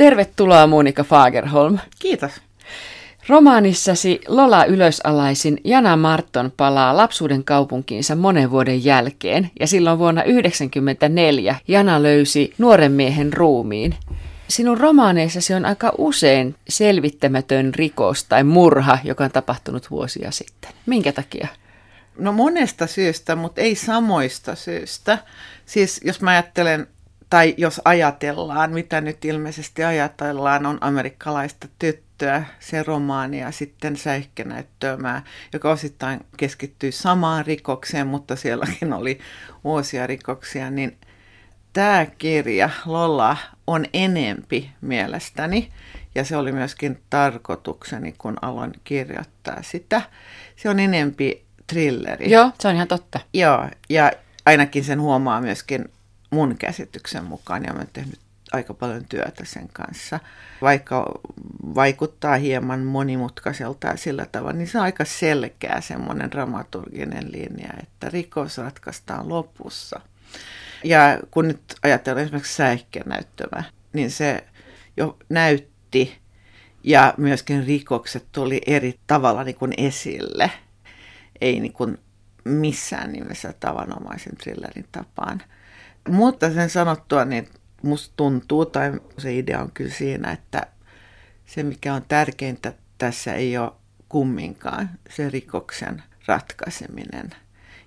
Tervetuloa Monika Fagerholm. Kiitos. Romaanissasi Lola ylösalaisin Jana Marton palaa lapsuuden kaupunkiinsa monen vuoden jälkeen ja silloin vuonna 1994 Jana löysi nuoren miehen ruumiin. Sinun romaaneissasi on aika usein selvittämätön rikos tai murha, joka on tapahtunut vuosia sitten. Minkä takia? No monesta syystä, mutta ei samoista syystä. Siis jos mä ajattelen, tai jos ajatellaan, mitä nyt ilmeisesti ajatellaan, on amerikkalaista tyttöä, se romaania sitten säihkenäyttömää, joka osittain keskittyy samaan rikokseen, mutta sielläkin oli vuosia rikoksia, niin tämä kirja Lola on enempi mielestäni, ja se oli myöskin tarkoitukseni, kun aloin kirjoittaa sitä. Se on enempi thrilleri. Joo, se on ihan totta. Joo, ja ainakin sen huomaa myöskin mun käsityksen mukaan, ja olen tehnyt aika paljon työtä sen kanssa. Vaikka vaikuttaa hieman monimutkaiselta sillä tavalla, niin se on aika selkeä semmoinen dramaturginen linja, että rikos ratkaistaan lopussa. Ja kun nyt ajatellaan esimerkiksi säihkenäyttömä, niin se jo näytti ja myöskin rikokset tuli eri tavalla niin kuin esille. Ei niin kuin missään nimessä tavanomaisen thrillerin tapaan. Mutta sen sanottua, niin musta tuntuu, tai se idea on kyllä siinä, että se mikä on tärkeintä tässä ei ole kumminkaan se rikoksen ratkaiseminen.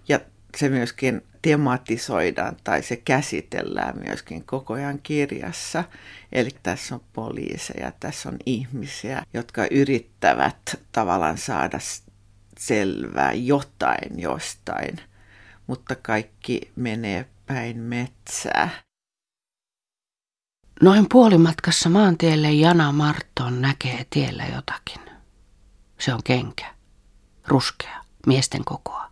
Ja se myöskin tematisoidaan tai se käsitellään myöskin koko ajan kirjassa. Eli tässä on poliiseja, tässä on ihmisiä, jotka yrittävät tavallaan saada selvää jotain jostain, mutta kaikki menee päin metsää. Noin puolimatkassa maantielle Jana Marton näkee tiellä jotakin. Se on kenkä, ruskea, miesten kokoa.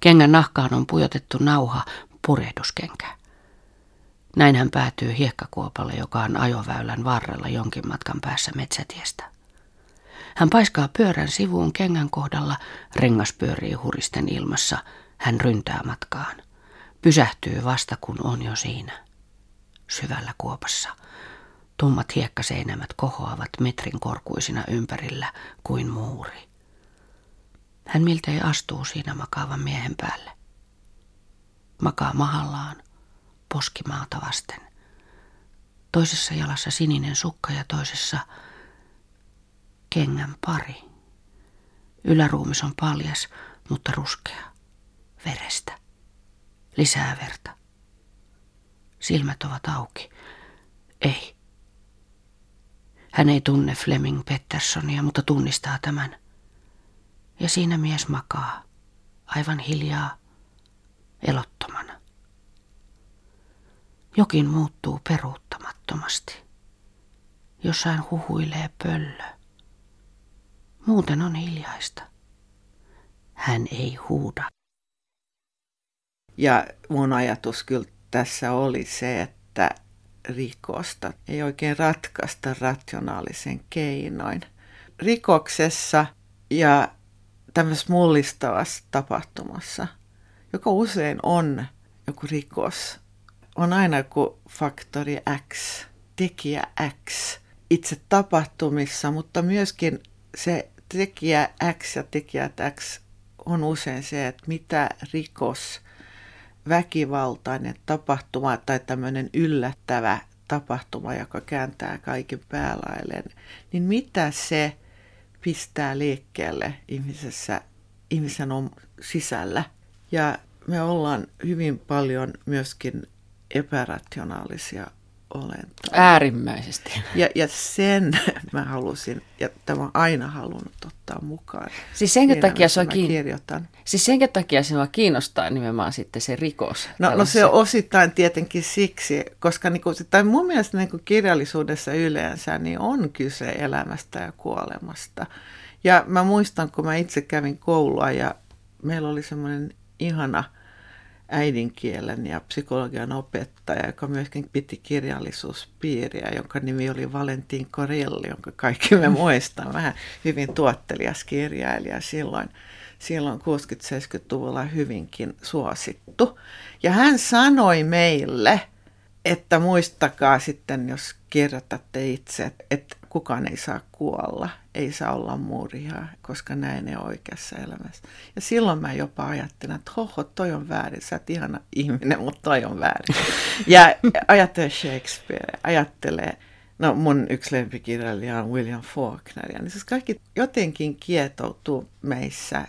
Kengän nahkaan on pujotettu nauha, purehduskenkä. Näin hän päätyy hiekkakuopalle, joka on ajoväylän varrella jonkin matkan päässä metsätiestä. Hän paiskaa pyörän sivuun kengän kohdalla, rengas pyörii huristen ilmassa, hän ryntää matkaan. Pysähtyy vasta kun on jo siinä. Syvällä kuopassa. Tummat hiekkaseinämät kohoavat metrin korkuisina ympärillä kuin muuri. Hän miltei astuu siinä makaavan miehen päälle. Makaa mahallaan, poskimaata vasten. Toisessa jalassa sininen sukka ja toisessa kengän pari. Yläruumis on paljas, mutta ruskea. Verestä. Lisää verta. Silmät ovat auki. Ei. Hän ei tunne Fleming Petterssonia, mutta tunnistaa tämän. Ja siinä mies makaa, aivan hiljaa, elottomana. Jokin muuttuu peruuttamattomasti. Jossain huhuilee pöllö. Muuten on hiljaista. Hän ei huuda. Ja mun ajatus kyllä tässä oli se, että rikosta ei oikein ratkaista rationaalisen keinoin. Rikoksessa ja tämmöisessä mullistavassa tapahtumassa, joka usein on joku rikos, on aina joku faktori X, tekijä X itse tapahtumissa, mutta myöskin se tekijä X ja tekijät X on usein se, että mitä rikos, väkivaltainen tapahtuma tai tämmöinen yllättävä tapahtuma, joka kääntää kaiken päälailleen, niin mitä se pistää liikkeelle ihmisessä, ihmisen on sisällä. Ja me ollaan hyvin paljon myöskin epärationaalisia olentoja. Äärimmäisesti. Ja, ja sen mä halusin, ja tämä aina halunnut ottaa mukaan. Siis sen takia se on kiin... kirjoitan. Siis sen takia sinua kiinnostaa nimenomaan sitten se rikos. No, no se on osittain tietenkin siksi, koska niin kuin, tai mun mielestä niin kuin kirjallisuudessa yleensä niin on kyse elämästä ja kuolemasta. Ja mä muistan, kun mä itse kävin koulua ja meillä oli semmoinen ihana – äidinkielen ja psykologian opettaja, joka myöskin piti kirjallisuuspiiriä, jonka nimi oli Valentin Corelli, jonka kaikki me muistamme. Vähän hyvin tuottelias kirjailija silloin, silloin 60-70-luvulla hyvinkin suosittu. Ja hän sanoi meille, että muistakaa sitten, jos kirjoitatte itse, että kukaan ei saa kuolla, ei saa olla murjaa, koska näin ei ole oikeassa elämässä. Ja silloin mä jopa ajattelin, että hoho, toi on väärin, sä oot ihana ihminen, mutta toi on väärin. Ja ajattelee Shakespeare, ajattelee, no mun yksi lempikirjailija on William Faulkner, ja niin siis kaikki jotenkin kietoutuu meissä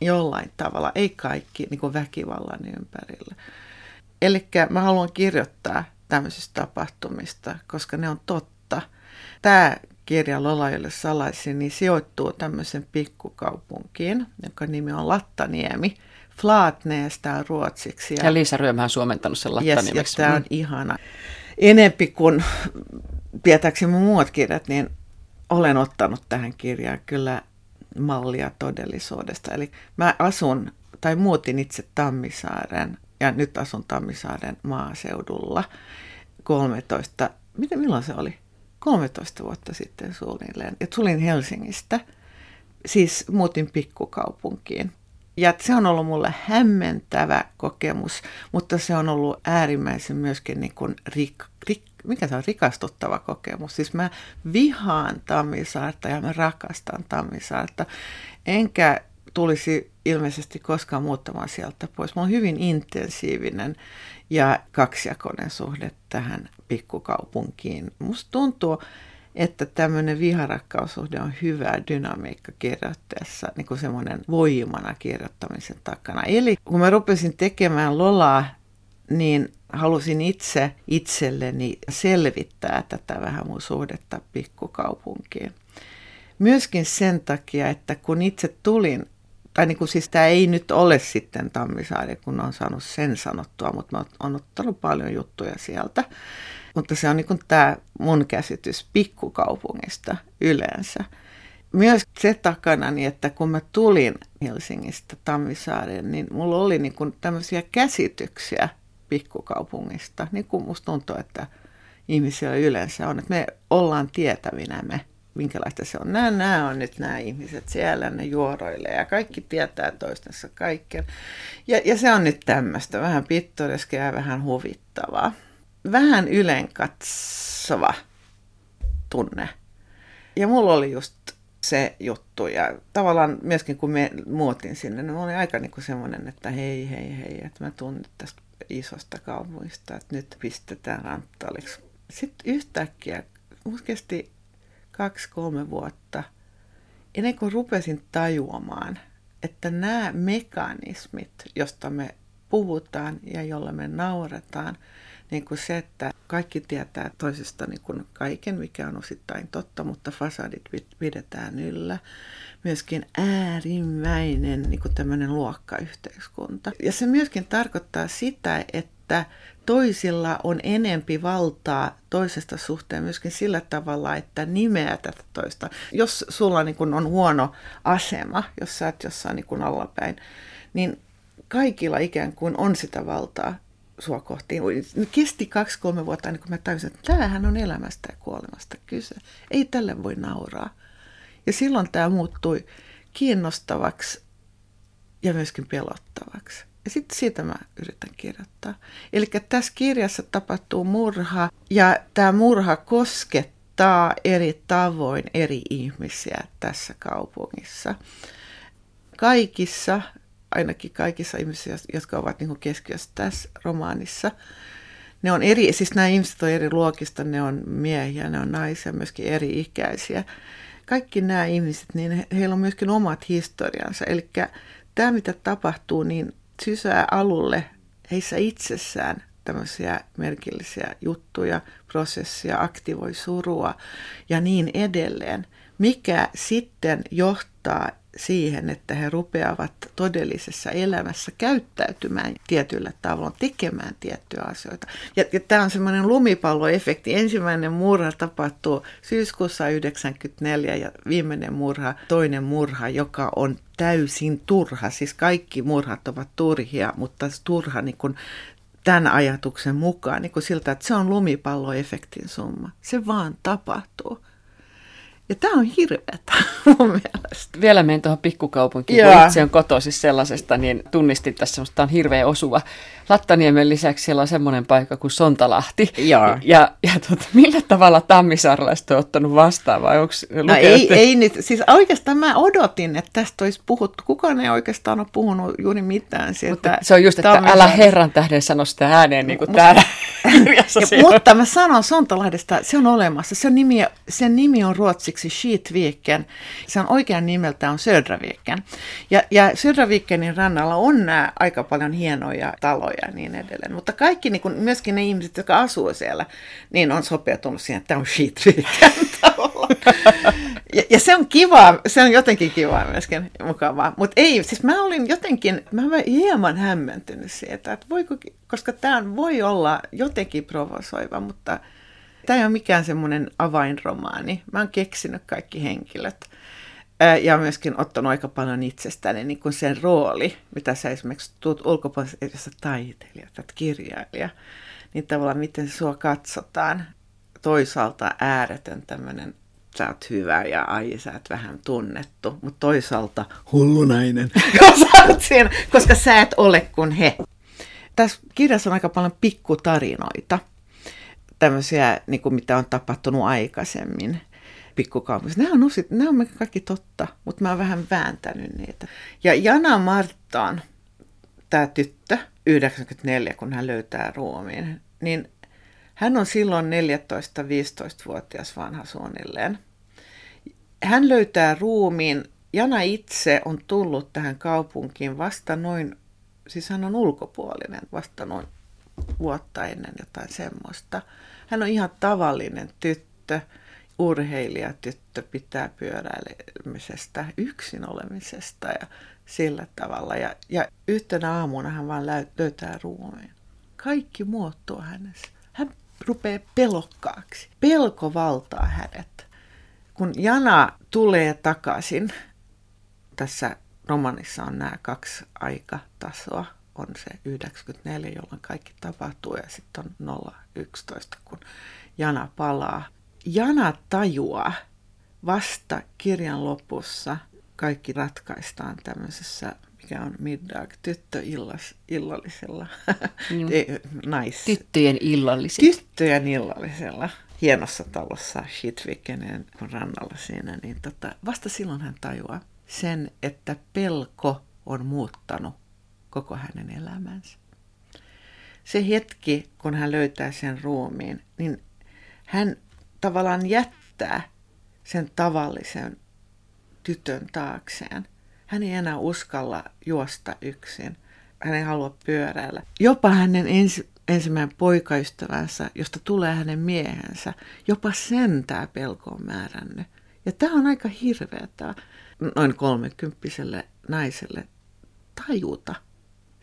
jollain tavalla, ei kaikki niin kuin väkivallan ympärillä. Eli mä haluan kirjoittaa tämmöisistä tapahtumista, koska ne on totta. Tämä kirja Lolajolle salaisin, niin sijoittuu tämmöisen pikkukaupunkiin, joka nimi on Lattaniemi. Flatneesta on ruotsiksi. Ja, ja Liisa Ryömä on suomentanut sen Lattaniemeksi. Yes, ja tämä on mm. ihana. Enempi kuin tietääkseni mun muut kirjat, niin olen ottanut tähän kirjaan kyllä mallia todellisuudesta. Eli mä asun tai muutin itse Tammisaaren ja nyt asun Tammisaaren maaseudulla 13, miten milloin se oli? 13 vuotta sitten suunnilleen. Ja tulin Helsingistä, siis muutin pikkukaupunkiin. Ja se on ollut mulle hämmentävä kokemus, mutta se on ollut äärimmäisen myöskin niin kuin rik, rik, mikä se on, rikastuttava kokemus. Siis mä vihaan Tammisaarta ja mä rakastan Tammisaarta. Enkä tulisi ilmeisesti koskaan muuttamaan sieltä pois. Mulla on hyvin intensiivinen ja kaksijakoinen suhde tähän pikkukaupunkiin. Musta tuntuu, että tämmöinen viharakkaussuhde on hyvä dynamiikka kirjoitteessa, niin kuin semmoinen voimana kirjoittamisen takana. Eli kun mä rupesin tekemään Lolaa, niin halusin itse itselleni selvittää tätä vähän mun suhdetta pikkukaupunkiin. Myöskin sen takia, että kun itse tulin tai niin kuin siis tämä ei nyt ole sitten Tammisaari, kun on saanut sen sanottua, mutta mä oon ottanut paljon juttuja sieltä. Mutta se on niin kuin tämä mun käsitys pikkukaupungista yleensä. Myös se takana, niin että kun mä tulin Helsingistä Tammisaareen, niin mulla oli niin kuin tämmöisiä käsityksiä pikkukaupungista. Niin kuin musta tuntuu, että ihmisillä yleensä on, että me ollaan tietävinä me minkälaista se on. Nämä, nämä on nyt nämä ihmiset siellä, ne juoroilee ja kaikki tietää toistensa kaiken. Ja, ja se on nyt tämmöistä, vähän pittoreskea ja vähän huvittavaa. Vähän ylenkatsova tunne. Ja mulla oli just se juttu ja tavallaan myöskin kun me muotin sinne, niin oli aika niin kuin semmoinen, että hei hei hei, että mä tunnen tästä isosta kaupungista, että nyt pistetään ranttaliksi. Sitten yhtäkkiä, kesti kaksi-kolme vuotta, ennen kuin rupesin tajuamaan, että nämä mekanismit, josta me puhutaan ja jolla me nauretaan, niin kuin se, että kaikki tietää toisesta niin kuin kaiken, mikä on osittain totta, mutta fasadit pidetään yllä. Myöskin äärimmäinen niin kuin tämmöinen luokkayhteiskunta. Ja se myöskin tarkoittaa sitä, että toisilla on enempi valtaa toisesta suhteen myöskin sillä tavalla, että nimeä tätä toista. Jos sulla niin kun on huono asema, jos sä oot jossain niin allapäin, niin kaikilla ikään kuin on sitä valtaa sua kohti. Kesti kaksi-kolme vuotta ennen kuin mä tajusin, että tämähän on elämästä ja kuolemasta kyse. Ei tälle voi nauraa. Ja silloin tämä muuttui kiinnostavaksi ja myöskin pelottavaksi. Ja sitten siitä mä yritän kirjoittaa. Eli tässä kirjassa tapahtuu murha ja tämä murha koskettaa eri tavoin eri ihmisiä tässä kaupungissa. Kaikissa, ainakin kaikissa ihmisissä, jotka ovat niin keskiössä tässä romaanissa, ne on eri, siis nämä ihmiset on eri luokista, ne on miehiä, ne on naisia, myöskin eri ikäisiä. Kaikki nämä ihmiset, niin heillä on myöskin omat historiansa. Eli tämä, mitä tapahtuu, niin sysää alulle heissä itsessään tämmöisiä merkillisiä juttuja, prosessia, aktivoi surua ja niin edelleen, mikä sitten johtaa siihen, että he rupeavat todellisessa elämässä käyttäytymään tietyllä tavalla, tekemään tiettyjä asioita. Ja, ja tämä on semmoinen lumipalloefekti. Ensimmäinen murha tapahtuu syyskuussa 1994 ja viimeinen murha, toinen murha, joka on täysin turha. Siis kaikki murhat ovat turhia, mutta turha niin kuin tämän ajatuksen mukaan niin kuin siltä, että se on lumipalloefektin summa. Se vaan tapahtuu. Ja tämä on hirveätä mun mielestä. Vielä menen tuohon pikkukaupunkiin, kun itse on kotoisin sellaisesta, niin tunnistin tässä, että on hirveä osuva. Lattaniemen lisäksi siellä on semmoinen paikka kuin Sontalahti. Joo. Ja, ja tuota, millä tavalla tammisaaralaiset on ottanut vastaan vai onko No ei, ei nyt, siis oikeastaan mä odotin, että tästä olisi puhuttu. Kukaan ei oikeastaan ole puhunut juuri mitään. Sieltä se on just, että tammisaar... älä herran tähden sano sitä ääneen niin kuin Mut, täällä ja, Mutta mä sanon Sontalahdesta, se on olemassa. Se nimi, sen nimi on ruotsiksi Skitviken. Se on oikean nimeltä on Södraviken. Ja, ja Södravikenin rannalla on nämä aika paljon hienoja taloja ja niin edelleen. Mutta kaikki, niin kuin, myöskin ne ihmiset, jotka asuu siellä, niin on sopeutunut siihen, että tämä on Skitviken ja, ja, se on kiva, se on jotenkin kiva myöskin mukavaa. Mutta ei, siis mä olin jotenkin, mä olen hieman hämmentynyt siitä, että voiko, koska tämä voi olla jotenkin provosoiva, mutta tämä ei ole mikään semmoinen avainromaani. Mä oon keksinyt kaikki henkilöt ja myöskin ottanut aika paljon itsestäni niin kuin sen rooli, mitä sä esimerkiksi tuut ulkopuolisesta taiteilija tai kirjailija, niin tavallaan miten sua katsotaan. Toisaalta ääretön tämmöinen, sä oot hyvä ja ai sä oot vähän tunnettu, mutta toisaalta hullunainen, siinä, koska sä et ole kuin he. Tässä kirjassa on aika paljon pikkutarinoita, tämmöisiä, niin kuin mitä on tapahtunut aikaisemmin pikkukaupungissa. Nämä on, usit, nämä on kaikki totta, mutta mä oon vähän vääntänyt niitä. Ja Jana Marttaan, tämä tyttö, 94, kun hän löytää ruumiin, niin hän on silloin 14-15-vuotias vanha suunnilleen. Hän löytää ruumiin. Jana itse on tullut tähän kaupunkiin vasta noin, siis hän on ulkopuolinen, vasta noin vuotta ennen jotain semmoista. Hän on ihan tavallinen tyttö urheilijatyttö pitää pyöräilemisestä, yksin olemisesta ja sillä tavalla. Ja, ja yhtenä aamuna hän vaan löytää ruumiin. Kaikki muuttuu hänessä. Hän rupeaa pelokkaaksi. Pelko valtaa hänet. Kun Jana tulee takaisin, tässä romanissa on nämä kaksi aikatasoa, on se 94, jolloin kaikki tapahtuu, ja sitten on 011, kun Jana palaa Jana tajua vasta kirjan lopussa, kaikki ratkaistaan tämmöisessä, mikä on middag, tyttöillallisella, mm. nais. Tyttöjen illallisella. Tyttöjen illallisella hienossa talossa Shitvikenen rannalla siinä, niin tota, vasta silloin hän tajuaa sen, että pelko on muuttanut koko hänen elämänsä. Se hetki, kun hän löytää sen ruumiin, niin hän tavallaan jättää sen tavallisen tytön taakseen. Hän ei enää uskalla juosta yksin. Hän ei halua pyöräillä. Jopa hänen ensi, ensimmäinen poikaystävänsä, josta tulee hänen miehensä, jopa sen tämä pelko on määrännyt. Ja tämä on aika hirveätä noin kolmekymppiselle naiselle tajuta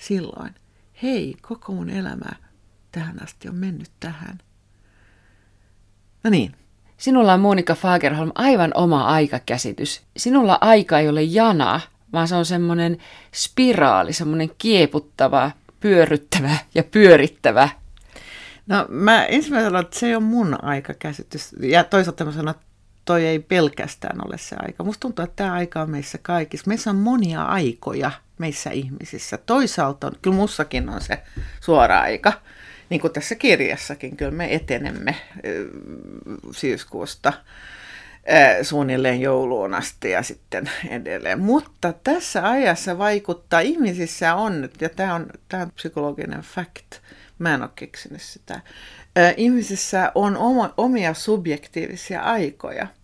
silloin, hei, koko mun elämä tähän asti on mennyt tähän. No niin. Sinulla on Monika Fagerholm aivan oma aikakäsitys. Sinulla aika ei ole jana, vaan se on semmoinen spiraali, semmoinen kieputtava, pyörryttävä ja pyörittävä. No mä ensimmäisenä sanon, että se ei ole mun aikakäsitys. Ja toisaalta mä sanon, että toi ei pelkästään ole se aika. Musta tuntuu, että tämä aika on meissä kaikissa. Meissä on monia aikoja meissä ihmisissä. Toisaalta on, kyllä mussakin on se suora aika niin kuin tässä kirjassakin, kyllä me etenemme syyskuusta suunnilleen jouluun asti ja sitten edelleen. Mutta tässä ajassa vaikuttaa, ihmisissä on, ja tämä on, tämä on psykologinen fact, mä en ole keksinyt sitä, ihmisissä on omia subjektiivisia aikoja –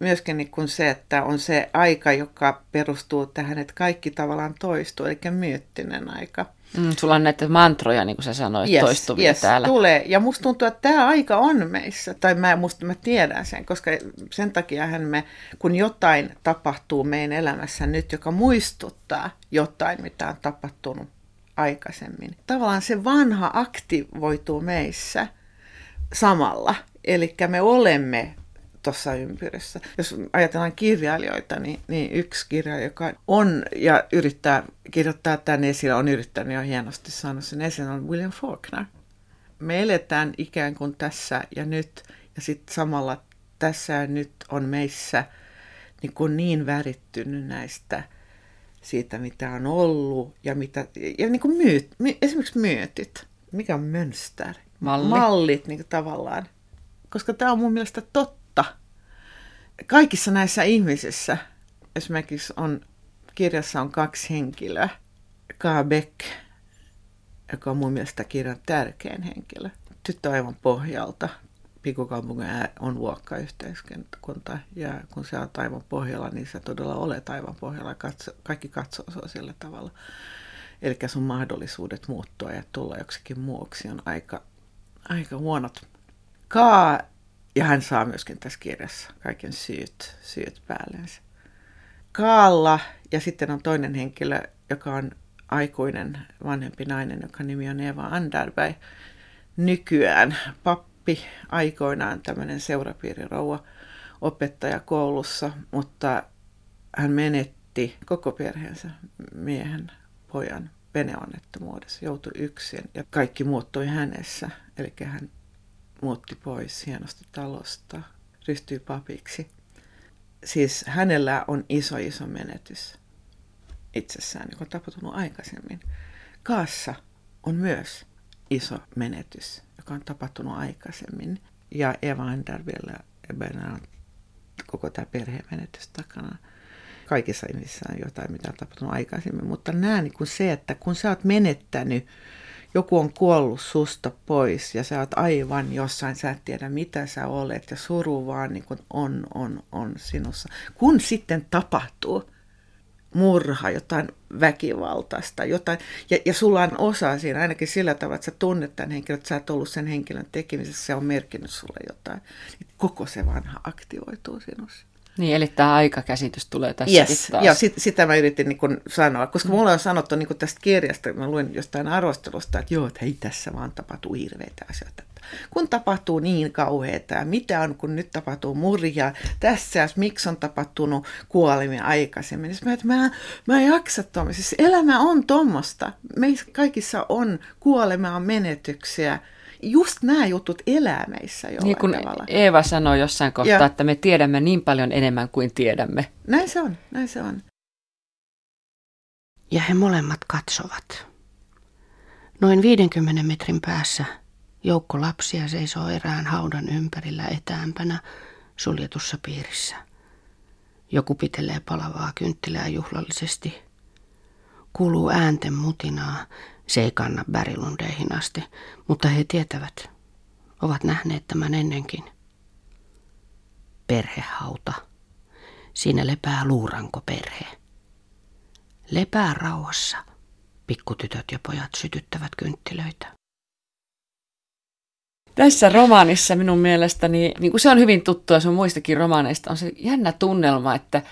myöskin niin kuin se, että on se aika, joka perustuu tähän, että kaikki tavallaan toistuu, eli myyttinen aika. Mm, sulla on näitä mantroja, niin kuin sä sanoit, yes, toistuvia yes, täällä. tulee. Ja musta tuntuu, että tämä aika on meissä, tai mä, musta mä tiedän sen, koska sen takia me, kun jotain tapahtuu meidän elämässä nyt, joka muistuttaa jotain, mitä on tapahtunut aikaisemmin. Tavallaan se vanha aktivoituu meissä samalla. Eli me olemme tuossa ympyrässä. Jos ajatellaan kirjailijoita, niin, niin yksi kirjailija, joka on ja yrittää kirjoittaa tämän esille, on yrittänyt jo hienosti sanoa sen esille, on William Faulkner. Me eletään ikään kuin tässä ja nyt, ja sitten samalla tässä ja nyt on meissä niin, kuin niin värittynyt näistä siitä, mitä on ollut ja, mitä, ja niin kuin myyt, esimerkiksi myytit. Mikä on mönster? Malli. Mallit niin kuin tavallaan. Koska tämä on mun mielestä totta. Kaikissa näissä ihmisissä, esimerkiksi on, kirjassa on kaksi henkilöä. K. Beck, joka on mun mielestä kirjan tärkein henkilö. Tyttö aivan pohjalta. Pikkukaupungin on luokkayhteiskunta ja kun sä oot aivan pohjalla, niin sä todella olet aivan pohjalla. Katso, kaikki katsoo sua sillä tavalla. Eli sun mahdollisuudet muuttua ja tulla joksikin muuksi on aika, aika huonot. Kaa, ja hän saa myöskin tässä kirjassa kaiken syyt, syyt päällensä. Kaalla ja sitten on toinen henkilö, joka on aikuinen vanhempi nainen, joka nimi on Eva Anderberg. Nykyään pappi, aikoinaan tämmöinen seurapiirirouva opettaja koulussa, mutta hän menetti koko perheensä miehen, pojan veneonnettomuudessa, joutui yksin ja kaikki muuttui hänessä. Eli hän muutti pois hienosti talosta, ryhtyi papiksi. Siis hänellä on iso, iso menetys itsessään, joka on tapahtunut aikaisemmin. Kaassa on myös iso menetys, joka on tapahtunut aikaisemmin. Ja Eva Anderville ja koko tämä perhemenetys takana. Kaikissa ihmisissä on jotain, mitä on tapahtunut aikaisemmin. Mutta näen niin kuin se, että kun sä oot menettänyt joku on kuollut susta pois ja sä oot aivan jossain, sä et tiedä mitä sä olet ja suru vaan niin kuin on, on, on sinussa. Kun sitten tapahtuu murha, jotain väkivaltaista, jotain, ja, ja sulla on osa siinä ainakin sillä tavalla, että sä tunnet tämän henkilön, että sä oot ollut sen henkilön tekemisessä, se on merkinnyt sulle jotain. Koko se vanha aktivoituu sinussa. Niin, eli tämä aikakäsitys tulee tässä yes. taas. Ja sit, sitä mä yritin niin kun sanoa, koska mulla on sanottu niin tästä kirjasta, mä luin jostain arvostelusta, että joo, että hei, tässä vaan tapahtuu hirveitä asioita. Kun tapahtuu niin kauheita, mitä on, kun nyt tapahtuu murjaa, tässä, miksi on tapahtunut kuolemia aikaisemmin. Niin mä, että mä, mä en jaksa tuommoista. Siis elämä on tuommoista. Meissä kaikissa on kuolemaa, menetyksiä, just nämä jutut elää meissä jollain niin kuin tavalla. Eeva sanoi jossain kohtaa, ja. että me tiedämme niin paljon enemmän kuin tiedämme. Näin se on, näin se on. Ja he molemmat katsovat. Noin 50 metrin päässä joukko lapsia seisoo erään haudan ympärillä etäämpänä suljetussa piirissä. Joku pitelee palavaa kynttilää juhlallisesti. Kuuluu äänten mutinaa se ei kanna Bärilundeihin asti, mutta he tietävät, ovat nähneet tämän ennenkin. Perhehauta. Siinä lepää luuranko perhe. Lepää rauhassa. Pikkutytöt ja pojat sytyttävät kynttilöitä. Tässä romaanissa minun mielestäni, niin kuin se on hyvin tuttua sun muistakin romaaneista, on se jännä tunnelma, että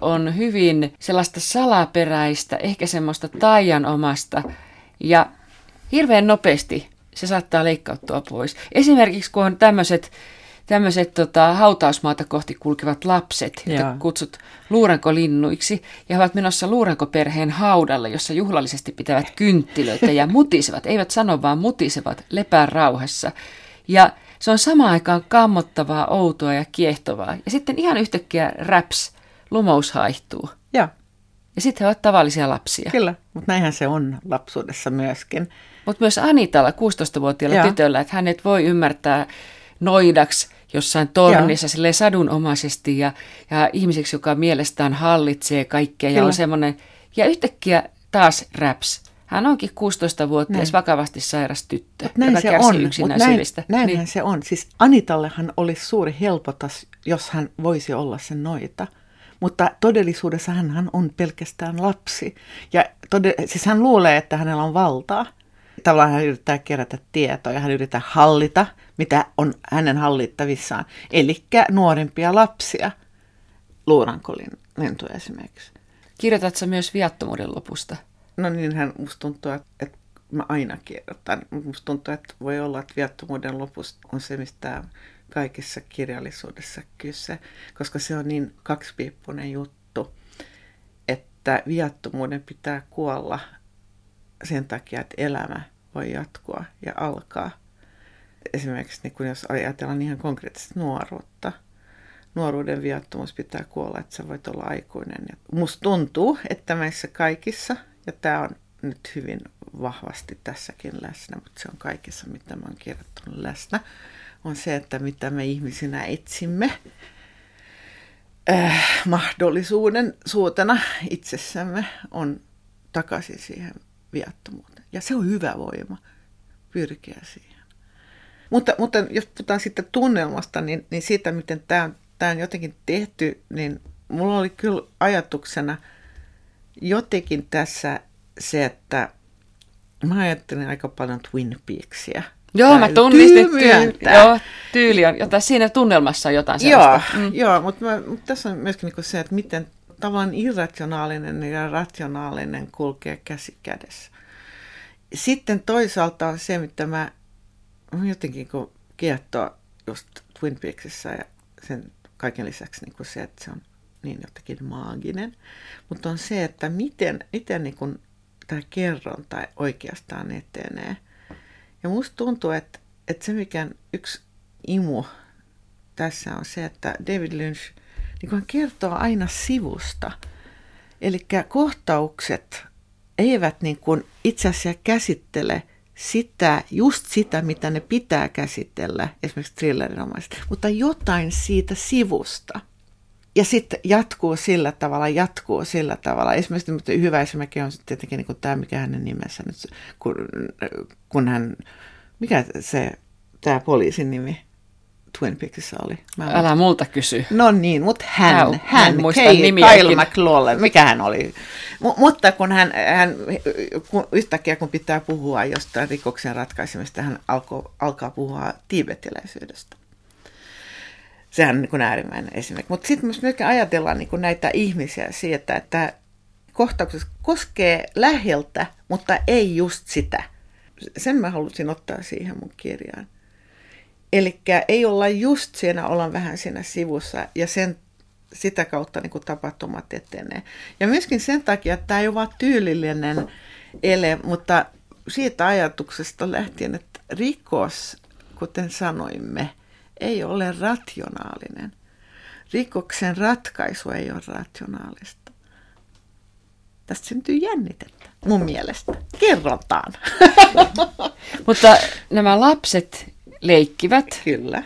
on hyvin sellaista salaperäistä, ehkä semmoista taianomasta ja hirveän nopeasti se saattaa leikkautua pois. Esimerkiksi kun on tämmöiset tämmöiset tota, hautausmaata kohti kulkevat lapset, joita Joo. kutsut luurankolinnuiksi, ja he ovat menossa luurankoperheen haudalle, jossa juhlallisesti pitävät kynttilöitä ja mutisevat, eivät sano vaan mutisevat, lepää rauhassa. Ja se on samaan aikaan kammottavaa, outoa ja kiehtovaa. Ja sitten ihan yhtäkkiä raps, lumous haihtuu. Ja sitten he ovat tavallisia lapsia. Kyllä, mutta näinhän se on lapsuudessa myöskin. Mutta myös Anitalla, 16-vuotiaalla Joo. tytöllä, että hänet voi ymmärtää noidaksi jossain tornissa sille sadunomaisesti ja, ja ihmiseksi, joka mielestään hallitsee kaikkea Kyllä. ja on semmoinen. Ja yhtäkkiä taas raps. Hän onkin 16-vuotias näin. vakavasti sairas tyttö, Mut näin joka se on, yksinäisyydestä. Näin, näinhän niin. se on. Siis Anitallehan olisi suuri helpotus, jos hän voisi olla sen noita. Mutta todellisuudessa hän on pelkästään lapsi. Ja tode, siis hän luulee, että hänellä on valtaa. Tavallaan hän yrittää kerätä tietoa ja hän yrittää hallita, mitä on hänen hallittavissaan. Eli nuorempia lapsia, luurankolin lentoja esimerkiksi. Kirjoitatko myös viattomuuden lopusta? No niin, hän musta tuntuu, että, että mä aina kirjoitan. Musta tuntuu, että voi olla, että viattomuuden lopusta on se, mistä kaikessa kirjallisuudessa kyse, koska se on niin kaksipiippunen juttu, että viattomuuden pitää kuolla sen takia, että elämä voi jatkua ja alkaa. Esimerkiksi niin kun jos ajatellaan ihan konkreettista nuoruutta, nuoruuden viattomuus pitää kuolla, että sä voit olla aikuinen. Ja musta tuntuu, että meissä kaikissa, ja tämä on nyt hyvin vahvasti tässäkin läsnä, mutta se on kaikessa, mitä mä oon kirjoittanut läsnä, on se, että mitä me ihmisinä etsimme äh, mahdollisuuden suutena itsessämme on takaisin siihen viattomuuteen. Ja se on hyvä voima pyrkiä siihen. Mutta, mutta jos puhutaan sitten tunnelmasta, niin, niin siitä, miten tämä on, tämä on jotenkin tehty, niin mulla oli kyllä ajatuksena jotenkin tässä se, että mä ajattelin aika paljon Twin Peaksia. Joo, mä tunnistin tyyli. Joo, tyyli on, jota siinä tunnelmassa on jotain sellaista. Joo, mm. joo mutta, mä, mutta tässä on myöskin niin se, että miten tavallaan irrationaalinen ja rationaalinen kulkee käsi kädessä. Sitten toisaalta on se, mitä mä jotenkin kun kiehtoo just Twin Peaksissa ja sen kaiken lisäksi niin kuin se, että se on niin jotenkin maaginen. Mutta on se, että miten, miten niin kuin tämä kerronta oikeastaan etenee. Ja musta tuntuu, että, että se mikä yksi imu tässä on se, että David Lynch niin hän kertoo aina sivusta. Eli kohtaukset eivät niin kuin itse asiassa käsittele sitä, just sitä, mitä ne pitää käsitellä, esimerkiksi thrillerinomaisesti, mutta jotain siitä sivusta. Ja sitten jatkuu sillä tavalla, jatkuu sillä tavalla. Esimerkiksi hyvä esimerkki on tietenkin niin kuin tämä, mikä hänen nimessä nyt, kun, kun hän, mikä se, tämä poliisin nimi, Twin Peaksissa oli. Mä Älä multa kysy. No niin, mutta hän, Mä, hän, Kay, Kyle McLaughlin, mikä hän oli. M- mutta kun hän, hän kun, yhtäkkiä kun pitää puhua jostain rikoksen ratkaisemista, hän alko, alkaa puhua tiibetiläisyydestä. Sehän on niin kuin äärimmäinen esimerkki. Mutta sitten myös ajatellaan niin kuin näitä ihmisiä siitä, että kohtauksessa koskee läheltä, mutta ei just sitä. Sen mä halusin ottaa siihen mun kirjaan Eli ei olla just siinä, ollaan vähän siinä sivussa ja sen, sitä kautta niin kuin tapahtumat etenee. Ja myöskin sen takia, että tämä ei ole vain tyylillinen ele, mutta siitä ajatuksesta lähtien, että rikos, kuten sanoimme, ei ole rationaalinen. Rikoksen ratkaisu ei ole rationaalista. Tästä syntyy jännitettä, mun mielestä. Kerrotaan. Mutta nämä lapset leikkivät. Kyllä.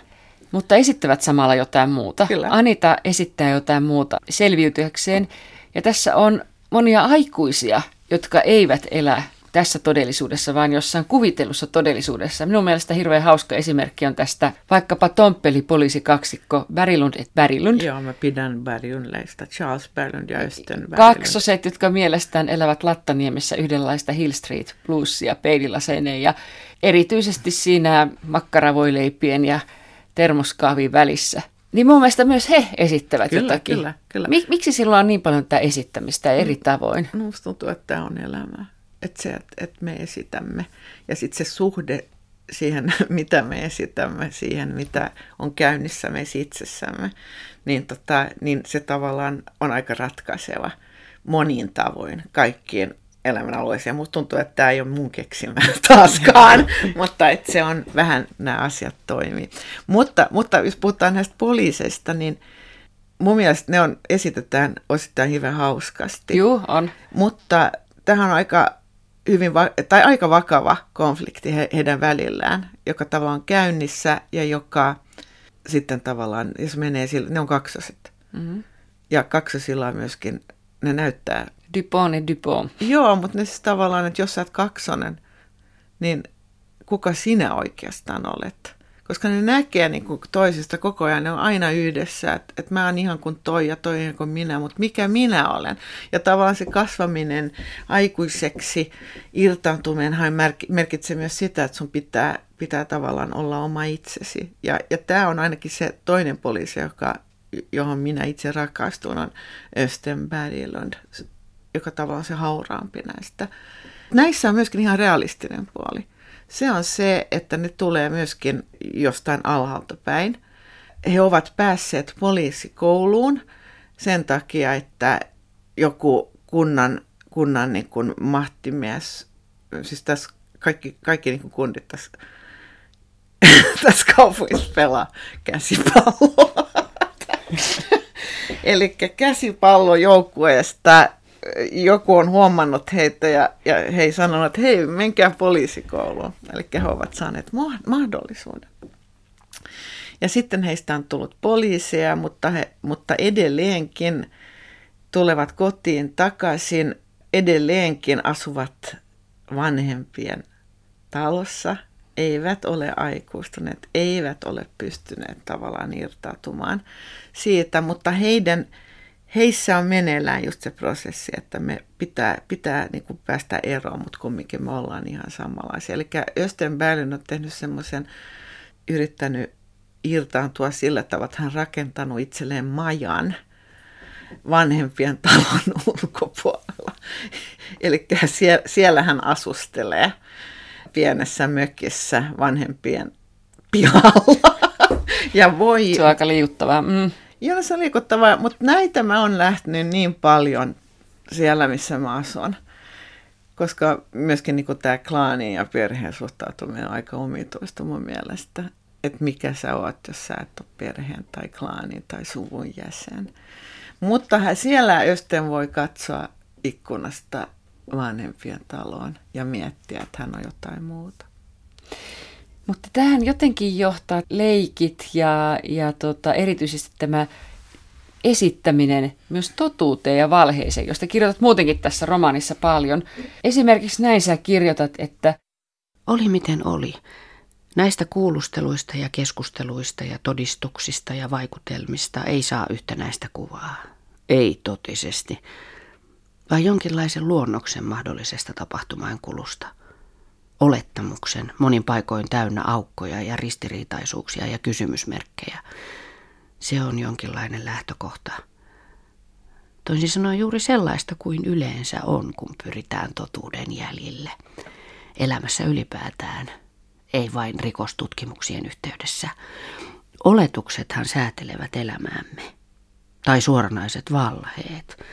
Mutta esittävät samalla jotain muuta. Kyllä. Anita esittää jotain muuta selviytyäkseen. Ja tässä on monia aikuisia, jotka eivät elä tässä todellisuudessa, vaan jossain kuvitellussa todellisuudessa. Minun mielestä hirveän hauska esimerkki on tästä vaikkapa Tomppeli poliisikaksikko Berilund et Berilund. Joo, mä pidän Berilundleista, Charles Berilund ja Östen Berilund. Kaksoset, jotka mielestään elävät Lattaniemessä yhdenlaista Hill Street Bluesia peililaseineen ja erityisesti siinä makkaravoileipien ja termoskaavin välissä. Niin mun mielestä myös he esittävät kyllä, jotakin. Kyllä, kyllä. Mik, miksi silloin on niin paljon tätä esittämistä eri tavoin? Minusta tuntuu, että tämä on elämää että, se, että, että me esitämme. Ja sitten se suhde siihen, mitä me esitämme, siihen, mitä on käynnissä meissä itsessämme, niin, tota, niin se tavallaan on aika ratkaiseva monin tavoin kaikkien elämänalueisiin. Musta tuntuu, että tämä ei ole mun keksimä taaskaan, mutta että se on vähän nämä asiat toimii. Mutta, mutta jos puhutaan näistä poliiseista, niin mun mielestä ne on, esitetään osittain hyvin hauskasti. Joo, on. Mutta tähän on aika hyvin va- tai aika vakava konflikti he, heidän välillään, joka tavallaan on käynnissä ja joka sitten tavallaan, jos menee sille, ne on kaksoset. Mm-hmm. Ja kaksosilla on myöskin, ne näyttää... Dupont ja Dupont. Joo, mutta ne siis tavallaan, että jos sä oot kaksonen, niin kuka sinä oikeastaan olet? Koska ne näkee niin kuin toisista koko ajan, ne on aina yhdessä, että, että mä oon ihan kuin toi ja toi ihan kuin minä, mutta mikä minä olen. Ja tavallaan se kasvaminen aikuiseksi, irtaantuminen merkitsee myös sitä, että sun pitää, pitää tavallaan olla oma itsesi. Ja, ja tämä on ainakin se toinen poliisi, joka, johon minä itse rakastun, on Östen Berglund, joka tavallaan on se hauraampi näistä. Näissä on myöskin ihan realistinen puoli se on se, että ne tulee myöskin jostain alhaalta päin. He ovat päässeet poliisikouluun sen takia, että joku kunnan, kunnan niin kuin mahtimies, siis tässä kaikki, kaikki niin kuin kundit tässä, tässä kaupungissa pelaa käsipalloa. Eli käsipallojoukkueesta joku on huomannut heitä ja, ja he sanonut, että hei, menkää poliisikouluun. Eli he ovat saaneet mahdollisuuden. Ja sitten heistä on tullut poliiseja, mutta, he, mutta edelleenkin tulevat kotiin takaisin, edelleenkin asuvat vanhempien talossa, eivät ole aikuistuneet, eivät ole pystyneet tavallaan irtautumaan siitä, mutta heidän, heissä on meneillään just se prosessi, että me pitää, pitää niin kuin päästä eroon, mutta kumminkin me ollaan ihan samanlaisia. Eli Östen Berlin on tehnyt semmoisen, yrittänyt irtaantua sillä tavalla, että hän rakentanut itselleen majan vanhempien talon ulkopuolella. Eli siellä, siellä hän asustelee pienessä mökissä vanhempien pihalla. ja voi... Se on aika liikuttavaa. Mm. Joo, se on liikuttavaa, mutta näitä mä oon lähtenyt niin paljon siellä, missä mä asun. Koska myöskin niin tämä klaani ja perheen suhtautuminen on aika omituista mun mielestä että mikä sä oot, jos sä et ole perheen tai klaanin tai suvun jäsen. Mutta siellä Östen voi katsoa ikkunasta vanhempien taloon ja miettiä, että hän on jotain muuta. Mutta tähän jotenkin johtaa leikit ja, ja tota, erityisesti tämä esittäminen myös totuuteen ja valheeseen, josta kirjoitat muutenkin tässä romaanissa paljon. Esimerkiksi näin sä kirjoitat, että oli miten oli. Näistä kuulusteluista ja keskusteluista ja todistuksista ja vaikutelmista ei saa yhtenäistä kuvaa. Ei totisesti, vaan jonkinlaisen luonnoksen mahdollisesta tapahtumaan kulusta. Olettamuksen, monin paikoin täynnä aukkoja ja ristiriitaisuuksia ja kysymysmerkkejä. Se on jonkinlainen lähtökohta. Toisin sanoen juuri sellaista kuin yleensä on, kun pyritään totuuden jäljille. Elämässä ylipäätään – ei vain rikostutkimuksien yhteydessä. Oletuksethan säätelevät elämäämme, tai suoranaiset valheet.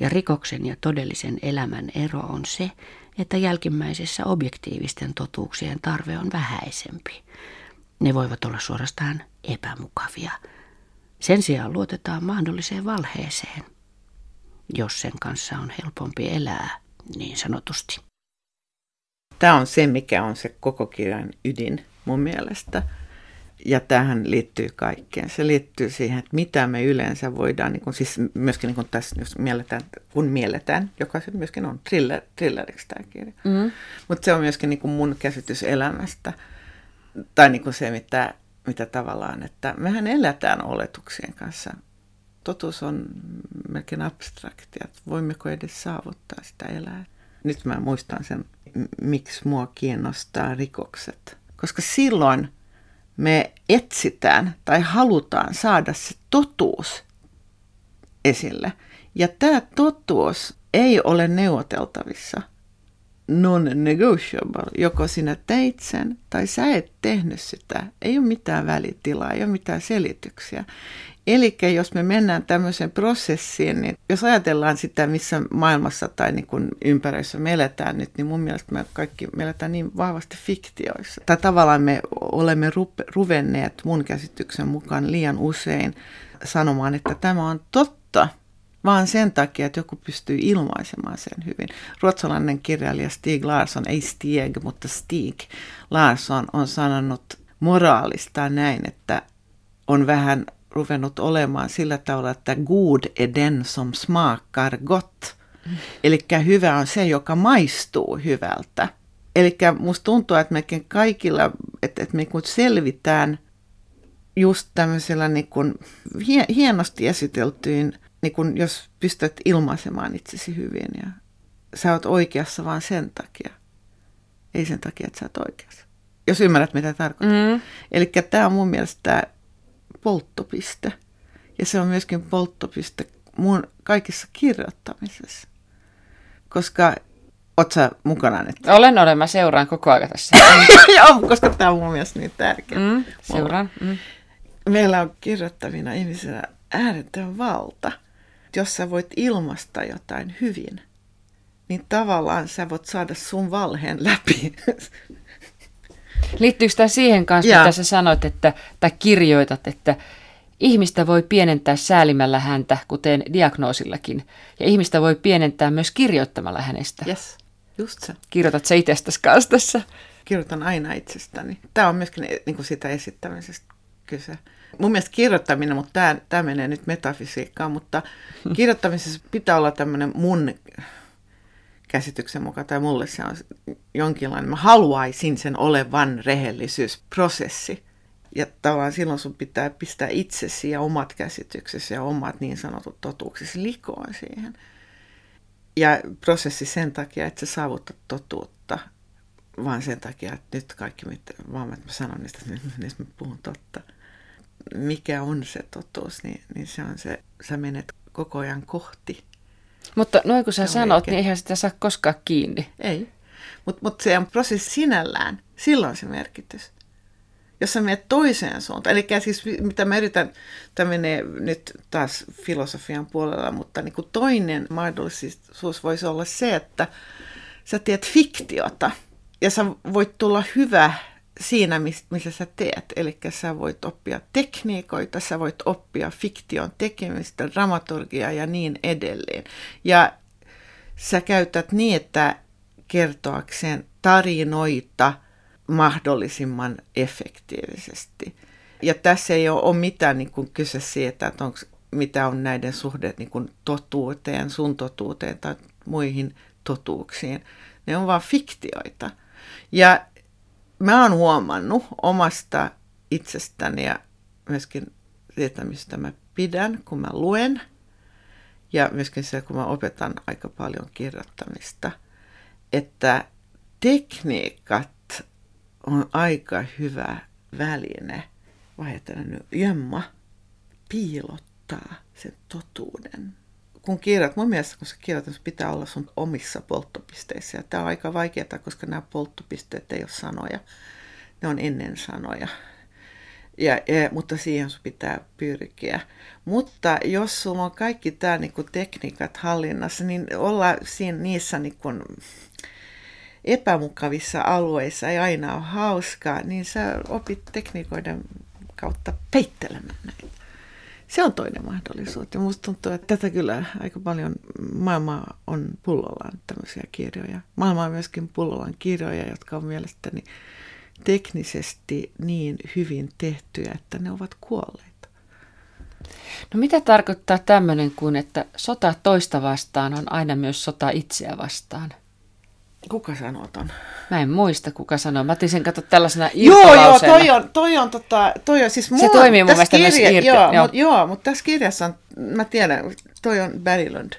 Ja rikoksen ja todellisen elämän ero on se, että jälkimmäisessä objektiivisten totuuksien tarve on vähäisempi. Ne voivat olla suorastaan epämukavia. Sen sijaan luotetaan mahdolliseen valheeseen, jos sen kanssa on helpompi elää, niin sanotusti. Tämä on se, mikä on se koko kirjan ydin mun mielestä. Ja tähän liittyy kaikkeen. Se liittyy siihen, että mitä me yleensä voidaan, niin kuin, siis myöskin niin kuin tässä, jos mielletään, kun mielletään, joka se myöskin on thriller, thrilleriksi tämä kirja. Mm. Mutta se on myöskin niin kuin mun käsitys elämästä. Tai niin kuin se, mitä, mitä tavallaan, että mehän eletään oletuksien kanssa. Totuus on melkein abstraktia, että voimmeko edes saavuttaa sitä elää. Nyt mä muistan sen miksi mua kiinnostaa rikokset. Koska silloin me etsitään tai halutaan saada se totuus esille. Ja tämä totuus ei ole neuvoteltavissa. Non-negotiable. Joko sinä teit sen tai sä et tehnyt sitä. Ei ole mitään välitilaa, ei ole mitään selityksiä. Eli jos me mennään tämmöiseen prosessiin, niin jos ajatellaan sitä, missä maailmassa tai niin kuin ympäröissä me eletään nyt, niin mun mielestä me kaikki me eletään niin vahvasti fiktioissa. Tai tavallaan me olemme ruvenneet mun käsityksen mukaan liian usein sanomaan, että tämä on totta, vaan sen takia, että joku pystyy ilmaisemaan sen hyvin. Ruotsalainen kirjailija Stig Larsson, ei Stieg, mutta Stig Larsson on sanonut moraalista näin, että on vähän ruvennut olemaan sillä tavalla, että good är den som smakar gott. Mm. Eli hyvä on se, joka maistuu hyvältä. Eli musta tuntuu, että mekin kaikilla, että, että me selvitään just tämmöisellä niin kuin hienosti esiteltyyn, niin kuin jos pystyt ilmaisemaan itsesi hyvin ja sä oot oikeassa vaan sen takia. Ei sen takia, että sä oot oikeassa. Jos ymmärrät, mitä tarkoitan. Mm. Eli tämä on mun mielestä polttopiste. Ja se on myöskin polttopiste mun kaikissa kirjoittamisessa. Koska Oot sä mukana nyt? Olen, olen. Mä seuraan koko ajan tässä. Joo, koska tämä on mun mielestä niin tärkeä. Mm, seuraan. Mm. Meillä on kirjoittavina ihmisinä ääretön valta. Jos sä voit ilmaista jotain hyvin, niin tavallaan sä voit saada sun valheen läpi. Liittyykö tämä siihen kanssa, ja. mitä sä sanoit, että, tai kirjoitat, että Ihmistä voi pienentää säälimällä häntä, kuten diagnoosillakin, ja ihmistä voi pienentää myös kirjoittamalla hänestä. Yes, just se. Kirjoitat sä itsestäsi kanssa tässä? Kirjoitan aina itsestäni. Tämä on myöskin niin kuin sitä esittämisestä kyse. Mun mielestä kirjoittaminen, mutta tämä, tämä menee nyt metafysiikkaan, mutta kirjoittamisessa pitää olla tämmöinen mun käsityksen mukaan, tai mulle se on jonkinlainen, mä haluaisin sen olevan rehellisyysprosessi. Ja tavallaan silloin sun pitää pistää itsesi ja omat käsityksesi ja omat niin sanotut totuuksesi likoon siihen. Ja prosessi sen takia, että sä saavutat totuutta, vaan sen takia, että nyt kaikki, mitä, vaan mä sanon niistä, niin mä puhun totta. Mikä on se totuus, niin, niin se on se, sä menet koko ajan kohti. Mutta noin kun sä sanot, niin eihän sitä saa koskaan kiinni. Ei, mutta mut se on prosessi sinällään, silloin se merkitys jos sä menet toiseen suuntaan. Eli siis mitä mä yritän, tämä menee nyt taas filosofian puolella, mutta niin kuin toinen mahdollisuus voisi olla se, että sä teet fiktiota ja sä voit tulla hyvä siinä, missä sä teet. Eli sä voit oppia tekniikoita, sä voit oppia fiktion tekemistä, dramaturgiaa ja niin edelleen. Ja sä käytät että kertoakseen tarinoita – mahdollisimman efektiivisesti. Ja tässä ei ole mitään niin kuin kyse siitä, että onko, mitä on näiden suhde niin kuin totuuteen, sun totuuteen tai muihin totuuksiin. Ne on vain fiktioita. Ja mä oon huomannut omasta itsestäni ja myöskin siitä, mistä mä pidän, kun mä luen. Ja myöskin se, kun mä opetan aika paljon kirjoittamista, että tekniikat on aika hyvä väline, vaihdetaan nyt, jemma, piilottaa sen totuuden. Kun kirjoitat, mun mielestä kun sä kirjoitat, pitää olla sun omissa polttopisteissä. Ja tämä on aika vaikeaa, koska nämä polttopisteet ei ole sanoja. Ne on ennen sanoja. Ja, ja, mutta siihen sun pitää pyrkiä. Mutta jos sulla on kaikki tämä niin tekniikat hallinnassa, niin olla siinä, niissä niin kuin, epämukavissa alueissa ei aina ole hauskaa, niin sä opit tekniikoiden kautta peittelemään näitä. Se on toinen mahdollisuus. Ja musta tuntuu, että tätä kyllä aika paljon maailma on pullollaan tämmöisiä kirjoja. Maailma on myöskin pullollaan kirjoja, jotka on mielestäni teknisesti niin hyvin tehtyjä, että ne ovat kuolleita. No mitä tarkoittaa tämmöinen kuin, että sota toista vastaan on aina myös sota itseä vastaan? Kuka sanoo ton? Mä en muista, kuka sanoo. Mä otin sen katso tällaisena Joo, joo, toi on, toi on, tota, toi on siis mulla, Se toimii mun mielestä kirja, myös irti. Joo, joo. Mut, joo, mutta tässä kirjassa on, mä tiedän, toi on Berglund.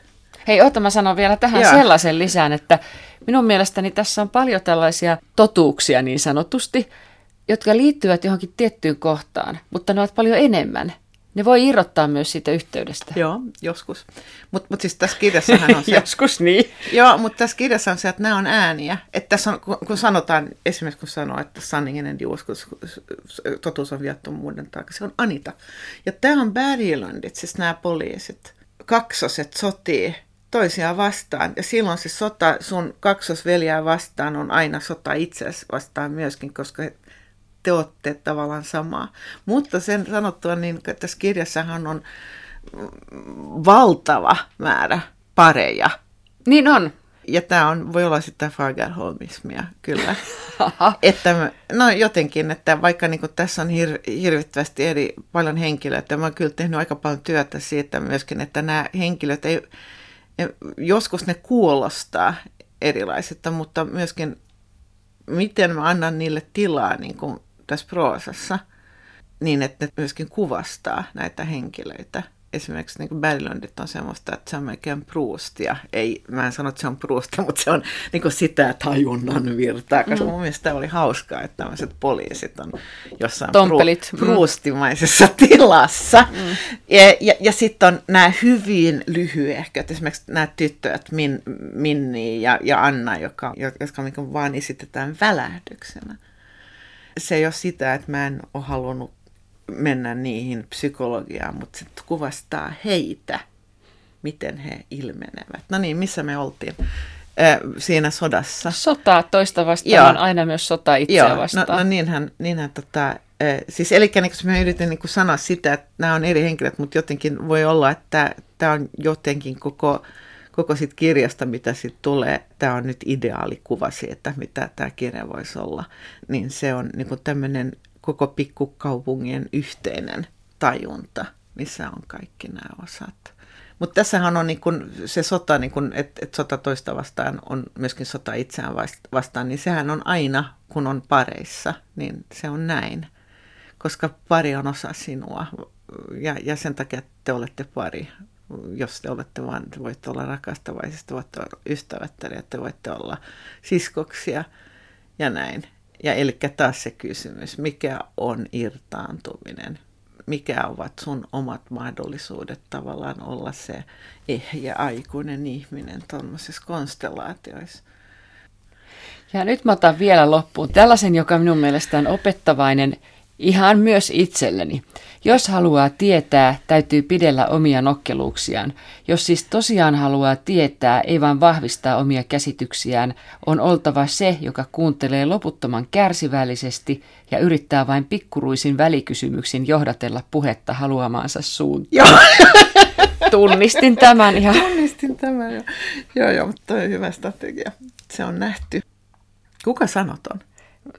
Hei, oota mä sanon vielä tähän joo. sellaisen lisään, että minun mielestäni tässä on paljon tällaisia totuuksia niin sanotusti, jotka liittyvät johonkin tiettyyn kohtaan, mutta ne ovat paljon enemmän. Ne voi irrottaa myös siitä yhteydestä. Joo, joskus. Mutta mut siis tässä kirjassahan on se... joskus niin. Joo, mutta tässä kirjassa on se, että nämä on ääniä. Että tässä on, kun, kun sanotaan, esimerkiksi kun sanoo, että sanningen en joskus, totuus on viattomuuden taakka, se on Anita. Ja tämä on Berglundit, siis nämä poliisit. Kaksoset sotii toisiaan vastaan. Ja silloin se sota sun kaksosveljää vastaan on aina sota itseäsi vastaan myöskin, koska te olette tavallaan samaa. Mutta sen sanottua, niin tässä kirjassahan on valtava määrä pareja. Niin on. Ja tämä on, voi olla sitä Fagerholmismia, kyllä. että no jotenkin, että vaikka niin tässä on hir, hirvittävästi eri paljon henkilöitä, mä oon kyllä tehnyt aika paljon työtä siitä myöskin, että nämä henkilöt ei, joskus ne kuulostaa erilaisilta, mutta myöskin miten mä annan niille tilaa niin kuin tässä proosassa, niin että ne myöskin kuvastaa näitä henkilöitä. Esimerkiksi niin Berglundit on semmoista, että se on melkein Proustia. Ei, mä en sano, että se on Pruusta, mutta se on niin kuin sitä tajunnan virtaa, koska mm. mun mielestä oli hauskaa, että tämmöiset poliisit on jossain Tompelit. Pru- mm. pruustimaisessa tilassa. Mm. Ja, ja, ja sitten on nämä hyvin lyhyehköt, esimerkiksi nämä tyttöt, Min, Minni ja, ja Anna, joka, jotka niin vaan esitetään välähdyksenä se ei ole sitä, että mä en ole halunnut mennä niihin psykologiaan, mutta se kuvastaa heitä, miten he ilmenevät. No niin, missä me oltiin? siinä sodassa. Sotaa toista vastaan Joo. on aina myös sota itseä Joo. vastaan. No, no niinhän, niinhän tota, siis eli niin mä yritin niin sanoa sitä, että nämä on eri henkilöt, mutta jotenkin voi olla, että tämä on jotenkin koko, koko sit kirjasta, mitä sitten tulee. Tämä on nyt ideaalikuva siitä, mitä tämä kirja voisi olla. Niin se on niin tämmöinen koko pikkukaupungin yhteinen tajunta, missä on kaikki nämä osat. Mutta tässähän on niin kun se sota, niin että et sota toista vastaan on myöskin sota itseään vastaan, niin sehän on aina, kun on pareissa, niin se on näin. Koska pari on osa sinua ja, ja sen takia te olette pari. Jos te olette vaan, te voitte olla rakastavaisia, te voitte olla ystävättäriä, te voitte olla siskoksia ja näin. Ja eli taas se kysymys, mikä on irtaantuminen? mikä ovat sun omat mahdollisuudet tavallaan olla se ehjä aikuinen ihminen tuollaisissa konstellaatioissa. Ja nyt mä otan vielä loppuun tällaisen, joka minun mielestä on opettavainen ihan myös itselleni. Jos haluaa tietää, täytyy pidellä omia nokkeluuksiaan. Jos siis tosiaan haluaa tietää, ei vain vahvistaa omia käsityksiään, on oltava se, joka kuuntelee loputtoman kärsivällisesti ja yrittää vain pikkuruisin välikysymyksin johdatella puhetta haluamaansa suuntaan. Joo. Tunnistin tämän ihan. Tunnistin tämän, joo. Joo, joo, mutta hyvä strategia. Se on nähty. Kuka sanoton?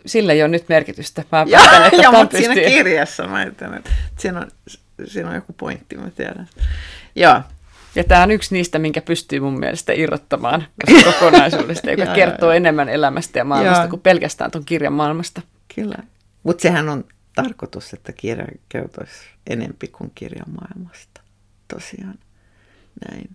Sillä ei ole nyt merkitystä. Mä ja, päätän, että ja, mutta pystyy. siinä kirjassa mä ajattelen, että siinä on, siinä on joku pointti, mä tiedän. Joo. Ja tämä on yksi niistä, minkä pystyy mun mielestä irrottamaan kokonaisuudesta, joka ja, kertoo ja, enemmän elämästä ja maailmasta ja. kuin pelkästään tuon kirjan maailmasta. Kyllä. Mutta sehän on tarkoitus, että kirja kertoisi enempi kuin kirjan maailmasta. Tosiaan näin.